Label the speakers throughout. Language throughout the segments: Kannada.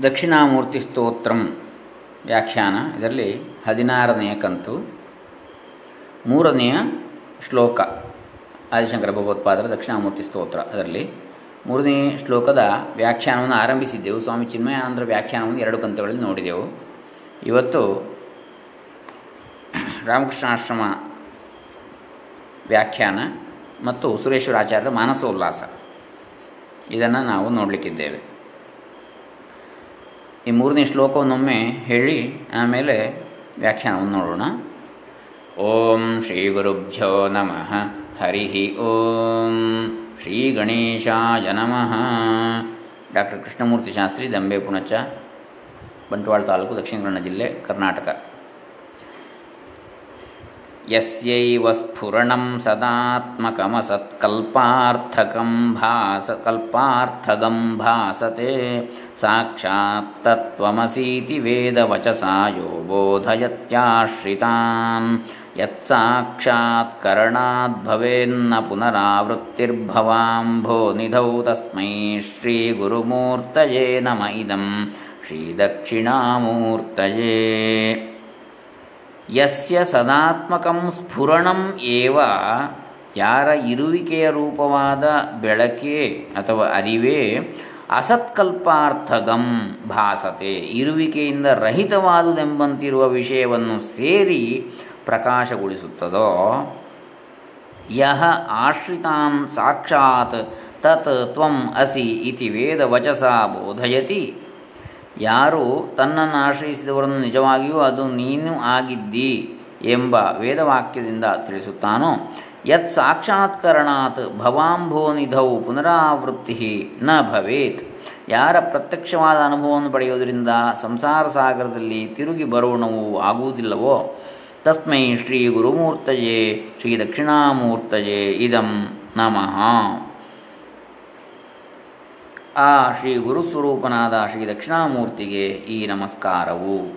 Speaker 1: ದಕ್ಷಿಣಾಮೂರ್ತಿ ಸ್ತೋತ್ರಂ ವ್ಯಾಖ್ಯಾನ, ಇದರಲ್ಲಿ ಹದಿನಾರನೆಯ ಕಂತು, ಮೂರನೆಯ ಶ್ಲೋಕ, ಆದಿಶಂಕರ ಭಗವತ್ಪಾದರ ದಕ್ಷಿಣಾಮೂರ್ತಿ ಸ್ತೋತ್ರ, ಅದರಲ್ಲಿ ಮೂರನೇ ಶ್ಲೋಕದ ವ್ಯಾಖ್ಯಾನವನ್ನು ಆರಂಭಿಸಿದ್ದೆವು, ಸ್ವಾಮಿ ಚಿನ್ಮಯಾನಂದರ ವ್ಯಾಖ್ಯಾನವನ್ನು ಎರಡು ಕಂತುಗಳಲ್ಲಿ ನೋಡಿದೆವು. ಇವತ್ತು ರಾಮಕೃಷ್ಣಾಶ್ರಮ ವ್ಯಾಖ್ಯಾನ ಮತ್ತು ಸುರೇಶ್ವರಾಚಾರ್ಯರ ಮಾನಸೋಲ್ಲಾಸ, ಇದನ್ನು ನಾವು ನೋಡಲಿಕ್ಕಿದ್ದೇವೆ. ಈ ಮೂರನೇ ಶ್ಲೋಕವನ್ನೊಮ್ಮೆ ಹೇಳಿ, ಆಮೇಲೆ ವ್ಯಾಖ್ಯಾನವನ್ನು ನೋಡೋಣ. ಓಂ ಶ್ರೀ ಗುರುಭ್ಯೋ ನಮಃ. ಹರಿ ಓಂ ಶ್ರೀ ಗಣೇಶಾಯ ನಮಃ. ಡಾಕ್ಟರ್ ಕೃಷ್ಣಮೂರ್ತಿ ಶಾಸ್ತ್ರಿ, ದಂಬೆ ಪುಣಚ, ಬಂಟ್ವಾಳ ತಾಲೂಕು ದಕ್ಷಿಣ ಕನ್ನಡ ಜಿಲ್ಲೆ ಕರ್ನಾಟಕ. यस्यैव स्फुरणं सदात्मकमसत्कल्पार्थकं भास कल्पार्थकम् भासते साक्षात्तत्त्वमसीति वेदवचसा यो बोधयत्याश्रितान्। यत्साक्षात्करणाद्भवेन्न पुनरावृत्तिर्भवाम्भो निधौ तस्मै श्रीगुरुमूर्तये नम इदं श्रीदक्षिणामूर्तये। ಯಸ್ಯ ಸದಾತ್ಮಕಂ ಸ್ಫುರಣಂ ಏವ ಯಾರ ಇರುವಿಕೆಯ ರೂಪವಾದ ಬೆಳಕೆ ಅಥವಾ ಅರಿವೇ ಅಸತ್ಕಲ್ಪಾರ್ಥಗಂ ಭಾಸತೆ, ಇರುವಿಕೆಯಿಂದ ರಹಿತವಾದುದೆಂಬಂತಿರುವ ವಿಷಯವನ್ನು ಸೇರಿ ಪ್ರಕಾಶಗೊಳಿಸುತ್ತದೋ? ಯಹ ಆಶ್ರಿತಾನ್ ಸಾಕ್ಷಾತ್ ತತ್ ತ್ವಂ ಅಸಿ ಇತಿ ವೇದವಚಸ ಬೋಧಯತಿ. ಯಾರು ತನ್ನನ್ನು ಆಶ್ರಯಿಸಿದವರನ್ನು ನಿಜವಾಗಿಯೂ ಅದು ನೀನು ಆಗಿದ್ದಿ ಎಂಬ ವೇದವಾಕ್ಯದಿಂದ ತಿಳಿಸುತ್ತಾನೋ? ಯತ್ ಸಾಕ್ಷಾತ್ಕರಣಾತ್ ಭವಾಂಭೋನಿಧೌ ಪುನರಾವೃತ್ತಿ ನ ಭವೇತ್. ಯಾರ ಪ್ರತ್ಯಕ್ಷವಾದ ಅನುಭವವನ್ನು ಪಡೆಯುವುದರಿಂದ ಸಂಸಾರ ಸಾಗರದಲ್ಲಿ ತಿರುಗಿ ಬರೋಣವು ಆಗುವುದಿಲ್ಲವೋ? ತಸ್ಮೈ ಶ್ರೀ ಗುರುಮೂರ್ತಯೇ ಶ್ರೀ ದಕ್ಷಿಣಾಮೂರ್ತಯೇ ಇದಂ ನಮಃ. ಆ ಶ್ರೀ ಗುರುಸ್ವರೂಪನಾದ ಶ್ರೀ ದಕ್ಷಿಣಾಮೂರ್ತಿಗೆ ಈ ನಮಸ್ಕಾರವು.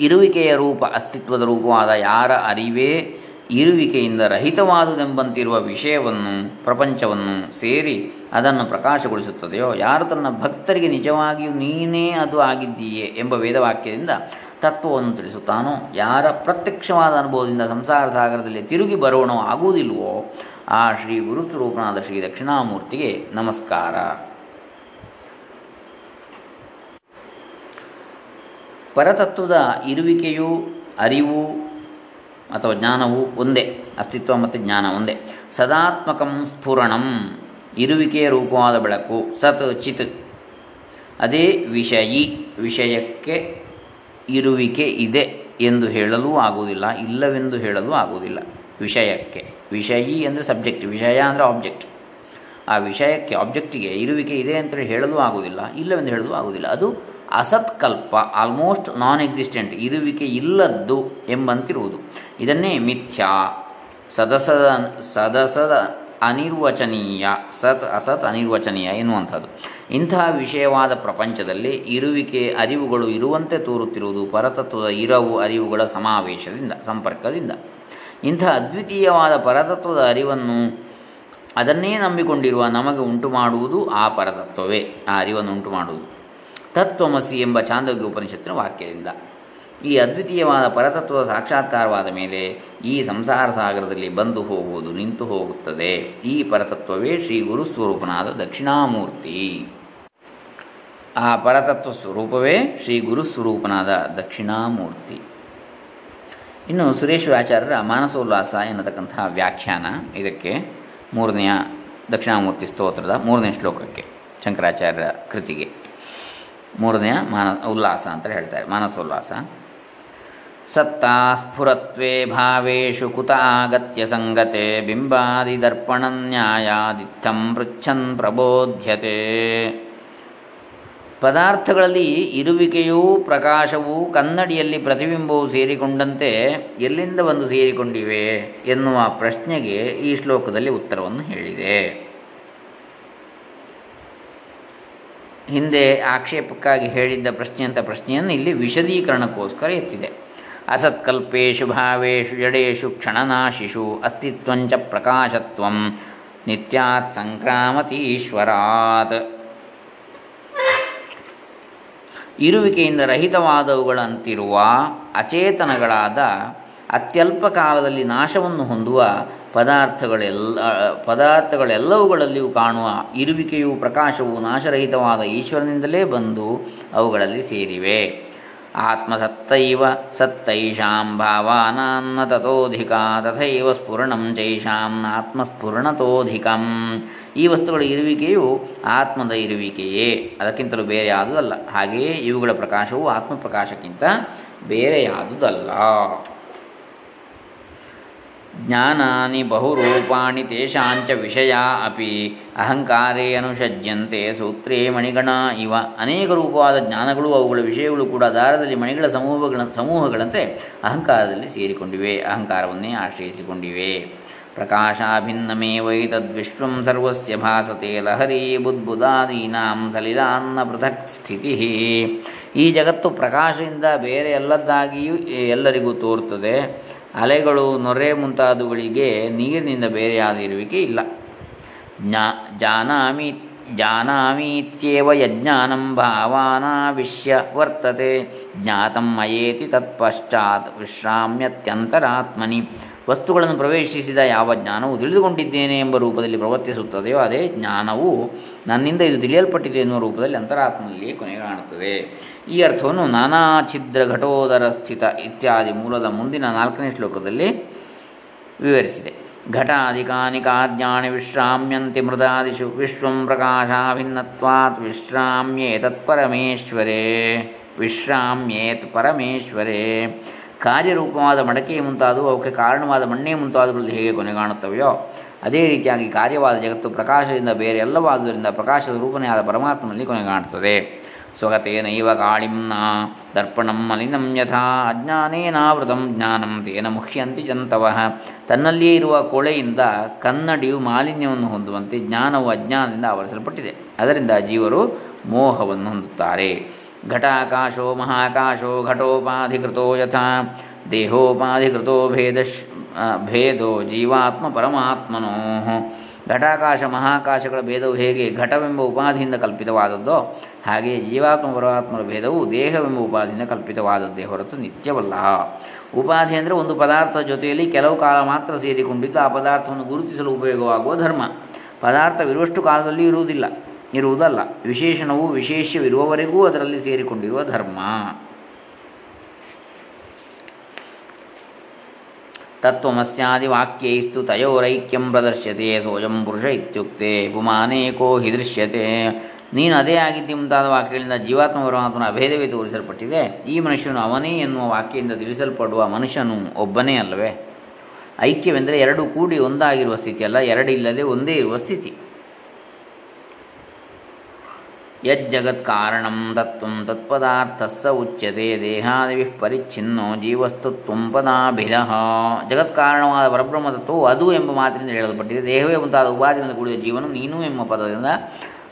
Speaker 1: ಇರುವಿಕೆಯ ರೂಪ ಅಸ್ತಿತ್ವದ ರೂಪವಾದ ಯಾರ ಅರಿವೇ ಇರುವಿಕೆಯಿಂದ ರಹಿತವಾದುದೆಂಬಂತಿರುವ ವಿಷಯವನ್ನು, ಪ್ರಪಂಚವನ್ನು ಸೇರಿ ಅದನ್ನು ಪ್ರಕಾಶಗೊಳಿಸುತ್ತದೆಯೋ, ಯಾರು ತನ್ನ ಭಕ್ತರಿಗೆ ನಿಜವಾಗಿಯೂ ನೀನೇ ಅದು ಆಗಿದ್ದೀಯೇ ಎಂಬ ವೇದವಾಕ್ಯದಿಂದ ತತ್ವವನ್ನು ತಿಳಿಸುತ್ತಾನೋ, ಯಾರ ಪ್ರತ್ಯಕ್ಷವಾದ ಅನುಭವದಿಂದ ಸಂಸಾರ ಸಾಗರದಲ್ಲಿ ತಿರುಗಿ ಬರೋಣೋ ಆಗುವುದಿಲ್ವೋ ಆ ಶ್ರೀ ಗುರುಸ್ವರೂಪನಾದ ಶ್ರೀ ದಕ್ಷಿಣಾಮೂರ್ತಿಗೆ ನಮಸ್ಕಾರ. ಪರತತ್ವದ ಇರುವಿಕೆಯು ಅರಿವು ಅಥವಾ ಜ್ಞಾನವು ಒಂದೇ, ಅಸ್ತಿತ್ವ ಮತ್ತು ಜ್ಞಾನ ಒಂದೇ. ಸದಾತ್ಮಕಂ ಸ್ಫುರಣಂ, ಇರುವಿಕೆಯ ರೂಪವಾದ ಬೆಳಕು, ಸತ್ ಚಿತ್. ಅದೇ ವಿಷಯಿ, ವಿಷಯಕ್ಕೆ ಇರುವಿಕೆ ಇದೆ ಎಂದು ಹೇಳಲೂ ಆಗುವುದಿಲ್ಲ, ಇಲ್ಲವೆಂದು ಹೇಳಲು ಆಗುವುದಿಲ್ಲ. ವಿಷಯಕ್ಕೆ, ವಿಷಯಿ ಅಂದರೆ ಸಬ್ಜೆಕ್ಟ್, ವಿಷಯ ಅಂದರೆ ಆಬ್ಜೆಕ್ಟ್. ಆ ವಿಷಯಕ್ಕೆ, ಆಬ್ಜೆಕ್ಟಿಗೆ ಇರುವಿಕೆ ಇದೆ ಅಂತೇಳಿ ಹೇಳಲು ಆಗುವುದಿಲ್ಲ, ಇಲ್ಲವೆಂದು ಹೇಳಲು ಆಗುವುದಿಲ್ಲ. ಅದು ಅಸತ್ಕಲ್ಪ ಆಲ್ಮೋಸ್ಟ್ ನಾನ್ ಎಕ್ಸಿಸ್ಟೆಂಟ್ ಇರುವಿಕೆ ಇಲ್ಲದ್ದು ಎಂಬಂತಿರುವುದು. ಇದನ್ನೇ ಮಿಥ್ಯಾ. ಸದಸದ ಸದಸದ ಅನಿರ್ವಚನೀಯ, ಸತ್, ಅಸತ್ ಅನಿರ್ವಚನೀಯ ಎನ್ನುವಂಥದ್ದು. ಇಂತಹ ವಿಷಯವಾದ ಪ್ರಪಂಚದಲ್ಲಿ ಇರುವಿಕೆ ಅರಿವುಗಳು ಇರುವಂತೆ ತೋರುತ್ತಿರುವುದು ಪರತತ್ವದ ಇರವು ಅರಿವುಗಳ ಸಮಾವೇಶದಿಂದ, ಸಂಪರ್ಕದಿಂದ. ಇಂಥ ಅದ್ವಿತೀಯವಾದ ಪರತತ್ವದ ಅರಿವನ್ನು, ಅದನ್ನೇ ನಂಬಿಕೊಂಡಿರುವ ನಮಗೆ ಉಂಟು ಮಾಡುವುದು ಆ ಪರತತ್ವವೇ, ಆ ಅರಿವನ್ನು ಉಂಟು ಮಾಡುವುದು ತತ್ವಮಸಿ ಎಂಬ ಚಾಂದೋಗ್ಯ ಉಪನಿಷತ್ತಿನ ವಾಕ್ಯದಿಂದ. ಈ ಅದ್ವಿತೀಯವಾದ ಪರತತ್ವದ ಸಾಕ್ಷಾತ್ಕಾರವಾದ ಮೇಲೆ ಈ ಸಂಸಾರ ಸಾಗರದಲ್ಲಿ ಬಂದು ಹೋಗುವುದು, ನಿಂತು ಹೋಗುತ್ತದೆ. ಈ ಪರತತ್ವವೇ ಶ್ರೀ ಗುರುಸ್ವರೂಪನಾದ ದಕ್ಷಿಣಾಮೂರ್ತಿ. ಆ ಪರತತ್ವ ಸ್ವರೂಪವೇ ಶ್ರೀ ಗುರುಸ್ವರೂಪನಾದ ದಕ್ಷಿಣಾಮೂರ್ತಿ. ಇನ್ನು ಸುರೇಶ್ವರಾಚಾರ್ಯರ ಮಾನಸೋಲ್ಲಾಸ ಎನ್ನತಕ್ಕಂತಹ ವ್ಯಾಖ್ಯಾನ ಇದಕ್ಕೆ ಮೂರನೆಯ ದಕ್ಷಿಣಾಮೂರ್ತಿ ಸ್ತೋತ್ರದ ಮೂರನೇ ಶ್ಲೋಕಕ್ಕೆ ಶಂಕರಾಚಾರ್ಯರ ಕೃತಿಗೆ. ಮೂರನೆಯ ಮಾನ ಉಲ್ಲಾಸ ಅಂತ ಹೇಳ್ತಾರೆ, ಮಾನಸೋಲ್ಲಾಸ. ಸತ್ತಾ ಸ್ಫುರತ್ವೇ ಭಾವೇಶು ಕುತ ಆಗತ್ಯ ಸಂಗತೆ ಬಿಂಬಾದಿದರ್ಪಣ ನ್ಯಾಯಾದಿತ್ತಂ ಪೃಚ್ಛನ್ ಪ್ರಬೋಧ್ಯತೆ. ಪದಾರ್ಥಗಳಲ್ಲಿ ಇರುವಿಕೆಯೂ ಪ್ರಕಾಶವೂ ಕನ್ನಡಿಯಲ್ಲಿ ಪ್ರತಿಬಿಂಬವು ಸೇರಿಕೊಂಡಂತೆ ಎಲ್ಲಿಂದ ಬಂದು ಸೇರಿಕೊಂಡಿವೆ ಎನ್ನುವ ಪ್ರಶ್ನೆಗೆ ಈ ಶ್ಲೋಕದಲ್ಲಿ ಉತ್ತರವನ್ನು ಹೇಳಿದೆ. ಹಿಂದೆ ಆಕ್ಷೇಪಕ್ಕಾಗಿ ಹೇಳಿದ್ದ ಪ್ರಶ್ನೆಯಂಥ ಪ್ರಶ್ನೆಯನ್ನು ಇಲ್ಲಿ ವಿಶದೀಕರಣಕ್ಕೋಸ್ಕರ ಎತ್ತಿದೆ. ಅಸತ್ಕಲ್ಪೇಶು ಭಾವೇಶು ಜಡೇಶು ಕ್ಷಣನಾಶಿಷು ಅಸ್ತಿತ್ವಂಚ ಪ್ರಕಾಶತ್ವಂ ನಿತ್ಯಾತ್ ಸಂಕ್ರಾಮತೀಶ್ವರಾತ್. ಇರುವಿಕೆಯಿಂದ ರಹಿತವಾದವುಗಳಂತಿರುವ ಅಚೇತನಗಳಾದ ಅತ್ಯಲ್ಪ ಕಾಲದಲ್ಲಿ ನಾಶವನ್ನು ಹೊಂದುವ ಪದಾರ್ಥಗಳೆಲ್ಲ, ಪದಾರ್ಥಗಳೆಲ್ಲವುಗಳಲ್ಲಿಯೂ ಕಾಣುವ ಇರುವಿಕೆಯು ಪ್ರಕಾಶವು ನಾಶರಹಿತವಾದ ಈಶ್ವರನಿಂದಲೇ ಬಂದು ಅವುಗಳಲ್ಲಿ ಸೇರಿವೆ. ಆತ್ಮಸತ್ತೈವ ಸತ್ತೈಷಾಂ ಭಾವಾನಾನ್ನ ತಥೋಧಿಕ ತಥೈವ ಸ್ಫುರಣಂ ಚೈಷಾಂ ಆತ್ಮಸ್ಫುರಣತೋಧಿಕಂ. ಈ ವಸ್ತುಗಳ ಇರುವಿಕೆಯು ಆತ್ಮದ ಇರುವಿಕೆಯೇ, ಅದಕ್ಕಿಂತಲೂ ಬೇರೆ ಆದುದಲ್ಲ ಹಾಗೆಯೇ ಇವುಗಳ ಪ್ರಕಾಶವು ಆತ್ಮಪ್ರಕಾಶಕ್ಕಿಂತ ಬೇರೆಯಾದುದಲ್ಲ. ಜ್ಞಾನಾನಿ ಬಹುರೂಪಾಣಿ ತೇಷಾಂಚ ವಿಷಯ ಅಪಿ ಅಹಂಕಾರೇ ಅನುಷಜ್ಯಂತೆ ಸೂತ್ರೇ ಮಣಿಗಣ ಇವ. ಅನೇಕ ರೂಪವಾದ ಜ್ಞಾನಗಳು, ಅವುಗಳ ವಿಷಯಗಳು ಕೂಡ ದಾರದಲ್ಲಿ ಮಣಿಗಳ ಸಮೂಹಗಳ ಸಮೂಹಗಳಂತೆ ಅಹಂಕಾರದಲ್ಲಿ ಸೇರಿಕೊಂಡಿವೆ, ಅಹಂಕಾರವನ್ನೇ ಆಶ್ರಯಿಸಿಕೊಂಡಿವೆ. ಪ್ರಕಾಶಾಭಿನ್ನಮೇವೈತದ್ವಿಶ್ವಂ ಸರ್ವಸ್ಯ ಭಾಸತೆ ಲಹರಿ ಬುದ್ಬುದಾದೀನಾಂ ಸಲಿಲಾನ್ನ ಪೃಥಕ್ ಸ್ಥಿತಿ. ಈ ಜಗತ್ತು ಪ್ರಕಾಶದಿಂದ ಬೇರೆ ಎಲ್ಲದ್ದಾಗಿಯೂ ಎಲ್ಲರಿಗೂ ತೋರುತ್ತದೆ. ಅಲೆಗಳು ನೊರೆ ಮುಂತಾದವುಗಳಿಗೆ ನೀರಿನಿಂದ ಬೇರೆಯಾದ ಇರುವಿಕೆ ಇಲ್ಲ. ಜ್ಞಾ, ಜಾನಾಮಿ, ಜಾನಾಮೀತ್ಯೇವ ಯಜ್ಞಾನಂ ಭಾವಾನಾವಿಶ್ಯ ವರ್ತತೆ. ಜ್ಞಾತಂ ಮಯೇತಿ ತತ್ಪಶ್ಚಾತ್ ವಿಶ್ರಾಮ್ಯತ್ಯಂತರಾತ್ಮನಿ. ವಸ್ತುಗಳನ್ನು ಪ್ರವೇಶಿಸಿದ ಯಾವ ಜ್ಞಾನವು ತಿಳಿದುಕೊಂಡಿದ್ದೇನೆ ಎಂಬ ರೂಪದಲ್ಲಿ ಪ್ರವರ್ತಿಸುತ್ತದೆಯೋ ಅದೇ ಜ್ಞಾನವು ನನ್ನಿಂದ ಇದು ತಿಳಿಯಲ್ಪಟ್ಟಿದೆ ಎನ್ನುವ ರೂಪದಲ್ಲಿ ಅಂತರಾತ್ಮನಲ್ಲಿಯೇ ಕೊನೆಗಾಣುತ್ತದೆ. ಈ ಅರ್ಥವನ್ನು ನಾನಾ ಛಿದ್ರ ಘಟೋದರ ಸ್ಥಿತ ಇತ್ಯಾದಿ ಮೂಲದ ಮುಂದಿನ ನಾಲ್ಕನೇ ಶ್ಲೋಕದಲ್ಲಿ ವಿವರಿಸಿದೆ. ಘಟಾಧಿಕಾನಿ ಕಾರ್ಯಾಣಿ ವಿಶ್ರಾಮ್ಯಂತಿ ಮೃದಾದಿಷು ವಿಶ್ವಂ ಪ್ರಕಾಶಾಭಿನ್ನತ್ವಾತ್ ವಿಶ್ರಾಮ್ಯೇತತ್ ಪರಮೇಶ್ವರೇ, ವಿಶ್ರಾಮ್ಯೇತ್ ಪರಮೇಶ್ವರೇ. ಕಾರ್ಯರೂಪವಾದ ಮಡಕೆ ಮುಂತಾದವು, ಅವಕ್ಕೆ ಕಾರಣವಾದ ಮಣ್ಣೇ ಮುಂತಾದವುಗಳಲ್ಲಿ ಹೇಗೆ ಕೊನೆಗಾಣುತ್ತವೆಯೋ ಅದೇ ರೀತಿಯಾಗಿ ಕಾರ್ಯವಾದ ಜಗತ್ತು ಪ್ರಕಾಶದಿಂದ ಬೇರೆ ಎಲ್ಲವಾದುದರಿಂದ ಪ್ರಕಾಶದ ರೂಪನೇ ಆದ ಪರಮಾತ್ಮನಲ್ಲಿ ಕೊನೆಗಾಣುತ್ತದೆ ಸ್ವಗತೇನೈವ ಕಾಳಿಂನ ದರ್ಪಣಂ ಮಲಿನಂ ಯಥಾ ಅಜ್ಞಾನೇನಾವೃತಂ ಜ್ಞಾನಂ ತೇನ ಮುಖ್ಯಂತಿ ಜಂತವಃ. ತನ್ನಲ್ಲಿಯೇ ಇರುವ ಕೊಳೆಯಿಂದ ಕನ್ನಡಿಯು ಮಾಲಿನ್ಯವನ್ನು ಹೊಂದುವಂತೆ ಜ್ಞಾನವು ಅಜ್ಞಾನದಿಂದ ಆವರಿಸಲ್ಪಟ್ಟಿದೆ. ಅದರಿಂದ ಜೀವರು ಮೋಹವನ್ನು ಹೊಂದುತ್ತಾರೆ. ಘಟಾಕಾಶೋ ಮಹಾಕಾಶೋ ಘಟೋಪಾಧಿಕೃತೋ ಯಥಾ ದೇಹೋಪಾಧಿಕೃತೋ ಭೇದ ಭೇದೋ ಜೀವಾತ್ಮ ಪರಮಾತ್ಮನೋ. ಘಟಾಕಾಶ ಮಹಾಕಾಶಗಳ ಭೇದವು ಹೇಗೆ ಘಟವೆಂಬ ಉಪಾಧಿಯಿಂದ ಕಲ್ಪಿತವಾದದ್ದೋ ಹಾಗೆಯೇ ಜೀವಾತ್ಮ ಪರಮಾತ್ಮರ ಭೇದವು ದೇಹವೆಂಬ ಉಪಾಧಿಯಿಂದ ಕಲ್ಪಿತವಾದದ್ದೇ ಹೊರತು ನಿತ್ಯವಲ್ಲ. ಉಪಾಧಿ ಅಂದರೆ ಒಂದು ಪದಾರ್ಥ ಜೊತೆಯಲ್ಲಿ ಕೆಲವು ಕಾಲ ಮಾತ್ರ ಸೇರಿಕೊಂಡಿದ್ದು ಆ ಪದಾರ್ಥವನ್ನು ಗುರುತಿಸಲು ಉಪಯೋಗವಾಗುವ ಧರ್ಮ. ಪದಾರ್ಥವಿರುವಷ್ಟು ಕಾಲದಲ್ಲಿ ಇರುವುದಿಲ್ಲ, ಇರುವುದಲ್ಲ. ವಿಶೇಷಣವು ವಿಶೇಷವಿರುವವರೆಗೂ ಅದರಲ್ಲಿ ಸೇರಿಕೊಂಡಿರುವ ಧರ್ಮ. ತತ್ವಮಸ್ಯಾದಿ ವಾಕ್ಯೈಸ್ತು ತಯೋರೈಕ್ಯಂ ಪ್ರದರ್ಶ್ಯತೆ ಸೋಯಂ ಪುರುಷ ಇತ್ಯುಕ್ತೆ. ಪುಮಾನೇಕೋ ಹಿ ದೃಶ್ಯತೆ. ನೀನು ಅದೇ ಆಗಿದ್ದಿ ಮುಂತಾದ ವಾಕ್ಯಗಳಿಂದ ಜೀವಾತ್ಮ ಪರಮಾತ್ಮನ ಅಭೇದವೇ ತೋರಿಸಲ್ಪಟ್ಟಿದೆ. ಈ ಮನುಷ್ಯನು ಅವನೇ ಎನ್ನುವ ವಾಕ್ಯದಿಂದ ತಿಳಿಸಲ್ಪಡುವ ಮನುಷ್ಯನು ಒಬ್ಬನೇ ಅಲ್ಲವೇ? ಐಕ್ಯವೆಂದರೆ ಎರಡು ಕೂಡಿ ಒಂದಾಗಿರುವ ಸ್ಥಿತಿ ಅಲ್ಲ, ಎರಡಿಲ್ಲದೆ ಒಂದೇ ಇರುವ ಸ್ಥಿತಿ. ಯಜ್ಜಗತ್ಕಾರಣಂ ತತ್ವಂ ತತ್ಪದಾರ್ಥಸ್ಸ ಉಚ್ಯತೆ ದೇಹಾದಿ ಪರಿಚ್ಛಿನ್ನೋ ಜೀವಸ್ತುತ್ವಂ ಜಗತ್ ಕಾರಣವಾದ ಪರಬ್ರಹ್ಮ ತತ್ವವು ಅದು ಎಂಬ ಮಾತಿನಿಂದ ಹೇಳಲ್ಪಟ್ಟಿದೆ. ದೇಹವೇ ಮುಂತಾದ ಉಪಾದಿಯಿಂದ ಕೂಡಿದ ಜೀವನು ನೀನು ಎಂಬ ಪದದಿಂದ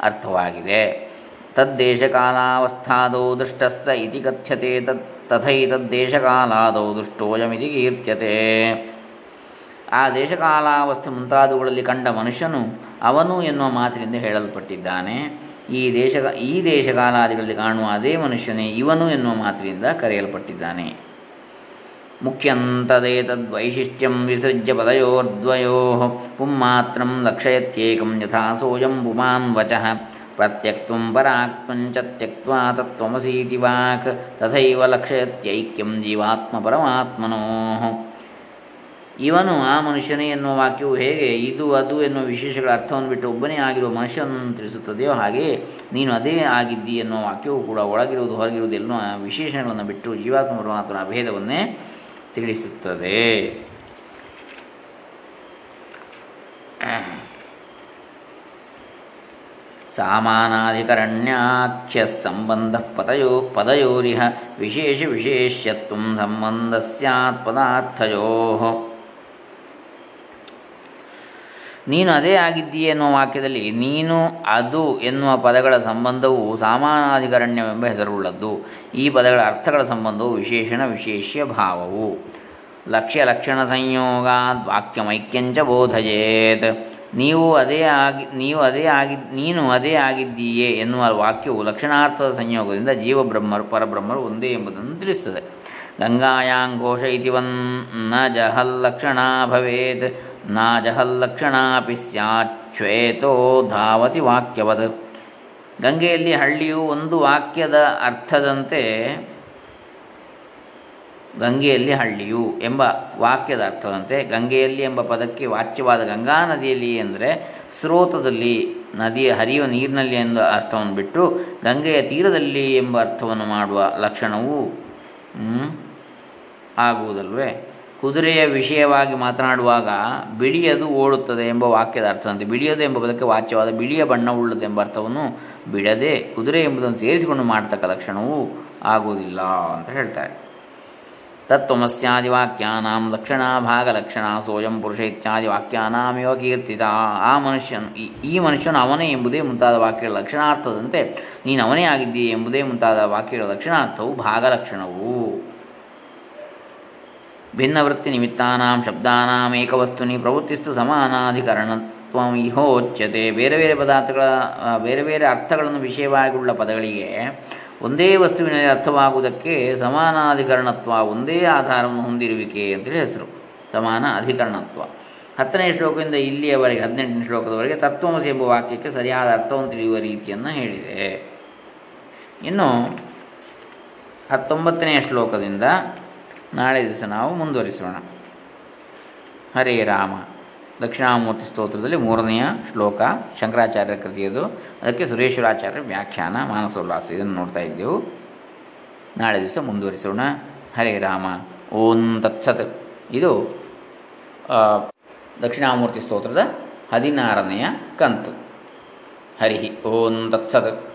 Speaker 1: ಅರ್ಥವಾಗಿದೆ. ತದ್ದೇಶಕಾಲಾವಸ್ಥಾದೌ ದೃಷ್ಟಸ್ಸ ಇತಿ ಕಥ್ಯತೆ ತತ್ ತಥೈತದ್ದೇಶಕಾಲಾದೌ ದುಷ್ಟೋಯಮಿತಿ ಕೀರ್ತ್ಯತೆ. ಆ ದೇಶಕಾಲಾವಸ್ಥೆ ಮುಂತಾದವುಗಳಲ್ಲಿ ಕಂಡ ಮನುಷ್ಯನು ಅವನು ಎನ್ನುವ ಮಾತಿನಿಂದ ಹೇಳಲ್ಪಟ್ಟಿದ್ದಾನೆ. ಈ ದೇಶ ಈ ದೇಶಕಾಲಾದಿಗಳಲ್ಲಿ ಕಾಣುವ ಅದೇ ಮನುಷ್ಯನೇ ಇವನು ಎನ್ನುವ ಮಾತಿನಿಂದ ಕರೆಯಲ್ಪಟ್ಟಿದ್ದಾನೆ. ಮುಖ್ಯಂತದೇತದ್ವೈಶಿಷ್ಟ್ಯಂ ವಿಸೃಜ್ಯ ಪದಯೋರ್ದ್ವಯೋ. ಪುಂಮಾತ್ರಂ ಲಕ್ಷಯತ್ಯೇಕಂ ಯಥಾ ಸೋಯಂ ಪುಮಾನ್ ವಚಃ. ಪ್ರತ್ಯಕ್ತ್ವಂ ಪರಾಕ್ತ್ವಂಚ ತ್ಯಕ್ತ್ವಾ ತತ್ವಮಸೀತಿ ವಾಕ್. ತಥೈವ ಲಕ್ಷಯತ್ಯೈಕ್ಯಂ ಜೀವಾತ್ಮ ಪರಮಾತ್ಮನೋ. ಇವನು ಆ ಮನುಷ್ಯನೇ ಎನ್ನುವ ವಾಕ್ಯವು ಹೇಗೆ? ಇದು ಅದು ಎನ್ನುವ ವಿಶೇಷಗಳ ಅರ್ಥವನ್ನು ಬಿಟ್ಟು ಒಬ್ಬನೇ ಆಗಿರುವ ಮನುಷ್ಯನನ್ನು ತಿಳಿಸುತ್ತದೆಯೋ ಹಾಗೆಯೇ ನೀನು ಅದೇ ಆಗಿದ್ದಿ ಎನ್ನುವ ವಾಕ್ಯವು ಕೂಡ ಒಳಗಿರುವುದು ಹೊರಗಿರುವುದು ಎನ್ನುವ ವಿಶೇಷಗಳನ್ನು ಬಿಟ್ಟು ಜೀವಾತ್ಮ ಪರಮಾತ್ಮನ ಅಭೇದವನ್ನೇ ತಿಳಿಸುತ್ತದೆ ಸಾಮಾನಾಧಿಕರಣ್ಯಾಖ್ಯ ಸಂಬಂಧ ಪದಯೋ ಪದಯೋರಿಹ ವಿಶೇಷ ನೀನು ಅದೇ ಆಗಿದ್ದೀಯ ಎನ್ನುವ ವಾಕ್ಯದಲ್ಲಿ ನೀನು, ಅದು ಎನ್ನುವ ಪದಗಳ ಸಂಬಂಧವು ಸಾಮಾನಾಧಿಕರಣ್ಯವೆಂಬ ಹೆಸರುಳ್ಳದ್ದು. ಈ ಪದಗಳ ಅರ್ಥಗಳ ಸಂಬಂಧವು ವಿಶೇಷಣ, ವಿಶೇಷ್ಯ ಭಾವವು. ಲಕ್ಷ್ಯ, ಲಕ್ಷಣ ಸಂಯೋಗಾದ್ ವಾಕ್ಯಮೈಕ್ಯಂಚ ಬೋಧಯೇತ್. ನೀವು ಅದೇ ಆಗಿ, ನೀವು ಅದೇ ಆಗಿ, ನೀನು ಅದೇ ಆಗಿದ್ದೀಯೇ ಎನ್ನುವ ವಾಕ್ಯವು ಲಕ್ಷಣಾರ್ಥದ ಸಂಯೋಗದಿಂದ ಜೀವಬ್ರಹ್ಮರು, ಪರಬ್ರಹ್ಮರು ಒಂದೇ ಎಂಬುದನ್ನು ತಿಳಿಸ್ತದೆ. ಗಂಗಾಯಾಂಘೋಷ ಇತಿವನ್ನ ಜಹಲ್ಲಕ್ಷಣ ಭವೇತ್. ನ ಜಹಲ್ಲಕ್ಷಣಾಪಿ ಸ್ಯಾಚ್ವೇತೋ ಧಾವತಿ ವಾಕ್ಯವದ ಗಂಗೆಯಲ್ಲಿ ಹಳ್ಳಿಯು ಒಂದು ವಾಕ್ಯದ ಅರ್ಥದಂತೆ ಗಂಗೆಯಲ್ಲಿ ಹಳ್ಳಿಯು ಎಂಬ ವಾಕ್ಯದ ಅರ್ಥದಂತೆ ಗಂಗೆಯಲ್ಲಿ ಎಂಬ ಪದಕ್ಕೆ ವಾಚ್ಯವಾದ ಗಂಗಾ ನದಿಯಲ್ಲಿ ಅಂದರೆ ಸ್ರೋತದಲ್ಲಿ ನದಿಯ ಹರಿಯುವ ನೀರಿನಲ್ಲಿ ಎಂಬ ಅರ್ಥವನ್ನು ಬಿಟ್ಟು ಗಂಗೆಯ ತೀರದಲ್ಲಿ ಎಂಬ ಅರ್ಥವನ್ನು ಮಾಡುವ ಲಕ್ಷಣವು ಆಗುವುದಲ್ವೇ? ಕುದುರೆಯ ವಿಷಯವಾಗಿ ಮಾತನಾಡುವಾಗ ಬಿಳಿಯದು ಓಡುತ್ತದೆ ಎಂಬ ವಾಕ್ಯದ ಅರ್ಥದಂತೆ ಬಿಳಿಯದು ಎಂಬ ಪದಕ್ಕೆ ವಾಚ್ಯವಾದ ಬಿಳಿಯ ಬಣ್ಣವುಳ್ಳದು ಎಂಬ ಅರ್ಥವನ್ನು ಬಿಡದೆ ಕುದುರೆ ಎಂಬುದನ್ನು ಸೇರಿಸಿಕೊಂಡು ಮಾಡತಕ್ಕ ಲಕ್ಷಣವೂ ಆಗುವುದಿಲ್ಲ ಅಂತ ಹೇಳ್ತಾರೆ. ತತ್ವಮಸ್ಯಾದಿ ವಾಕ್ಯಾನಾಂ ಲಕ್ಷಣ ಭಾಗಲಕ್ಷಣ ಸೋಯಂ ಪುರುಷ ಇತ್ಯಾದಿ ವಾಕ್ಯಾನಾಮಿವ ಕೀರ್ತಿತ. ಆ ಮನುಷ್ಯನು, ಈ ಮನುಷ್ಯನು ಅವನೇ ಎಂಬುದೇ ಮುಂತಾದ ವಾಕ್ಯಗಳ ಲಕ್ಷಣಾರ್ಥದಂತೆ. ನೀನು ಅವನೇ ಆಗಿದ್ದೀಯ ಎಂಬುದೇ ಮುಂತಾದ ವಾಕ್ಯಗಳ ಲಕ್ಷಣಾರ್ಥವು ಭಾಗಲಕ್ಷಣವು ಭಿನ್ನವೃತ್ತಿ ನಿಮಿತ್ತಾನಾಂ ಶಬ್ದಾನಾಂ ಏಕವಸ್ತುನಿ ಪ್ರವೃತ್ತಿಸ್ತು ಸಮಾನಾಧಿಕರಣತ್ವ ಇಹೋಚ್ಯತೆ ಬೇರೆ ಬೇರೆ ಪದಾರ್ಥಗಳ ಬೇರೆ ಬೇರೆ ಅರ್ಥಗಳನ್ನು ವಿಷಯವಾಗಿಳ್ಳ ಪದಗಳಿಗೆ ಒಂದೇ ವಸ್ತುವಿನಲ್ಲಿ ಅರ್ಥವಾಗುವುದಕ್ಕೆ ಸಮಾನಾಧಿಕರಣತ್ವ, ಒಂದೇ ಆಧಾರವನ್ನು ಹೊಂದಿರುವಿಕೆ ಅಂತೇಳಿ ಹೆಸರು. ಸಮಾನ ಅಧಿಕರಣತ್ವ. ಹತ್ತನೇ ಶ್ಲೋಕದಿಂದ ಇಲ್ಲಿಯವರೆಗೆ, ಹದಿನೆಂಟನೇ ಶ್ಲೋಕದವರೆಗೆ ತತ್ವಮಸಿ ಎಂಬ ವಾಕ್ಯಕ್ಕೆ ಸರಿಯಾದ ಅರ್ಥವನ್ನು ತಿಳಿಯುವ ರೀತಿಯನ್ನು ಹೇಳಿದೆ. ಇನ್ನು ಹತ್ತೊಂಬತ್ತನೆಯ ಶ್ಲೋಕದಿಂದ ನಾಳೆ ದಿವಸ ನಾವು ಮುಂದುವರಿಸೋಣ. ಹರೇ ರಾಮ. ದಕ್ಷಿಣಾಮೂರ್ತಿ ಸ್ತೋತ್ರದಲ್ಲಿ ಮೂರನೆಯ ಶ್ಲೋಕ ಶಂಕರಾಚಾರ್ಯ ಕೃತಿಯದು. ಅದಕ್ಕೆ ಸುರೇಶ್ವರಾಚಾರ್ಯ ವ್ಯಾಖ್ಯಾನ, ಮಾನಸೋಲ್ಲಾಸ, ಇದನ್ನು ನೋಡ್ತಾ ಇದ್ದೆವು. ನಾಳೆ ದಿವಸ ಮುಂದುವರಿಸೋಣ. ಹರೇ ರಾಮ. ಓಂ ತತ್ಸತ್. ಇದು ದಕ್ಷಿಣಾಮೂರ್ತಿ ಸ್ತೋತ್ರದ ಹದಿನಾರನೆಯ ಕಂತು. ಹರಿ ಓಂ ತತ್ಸತ್.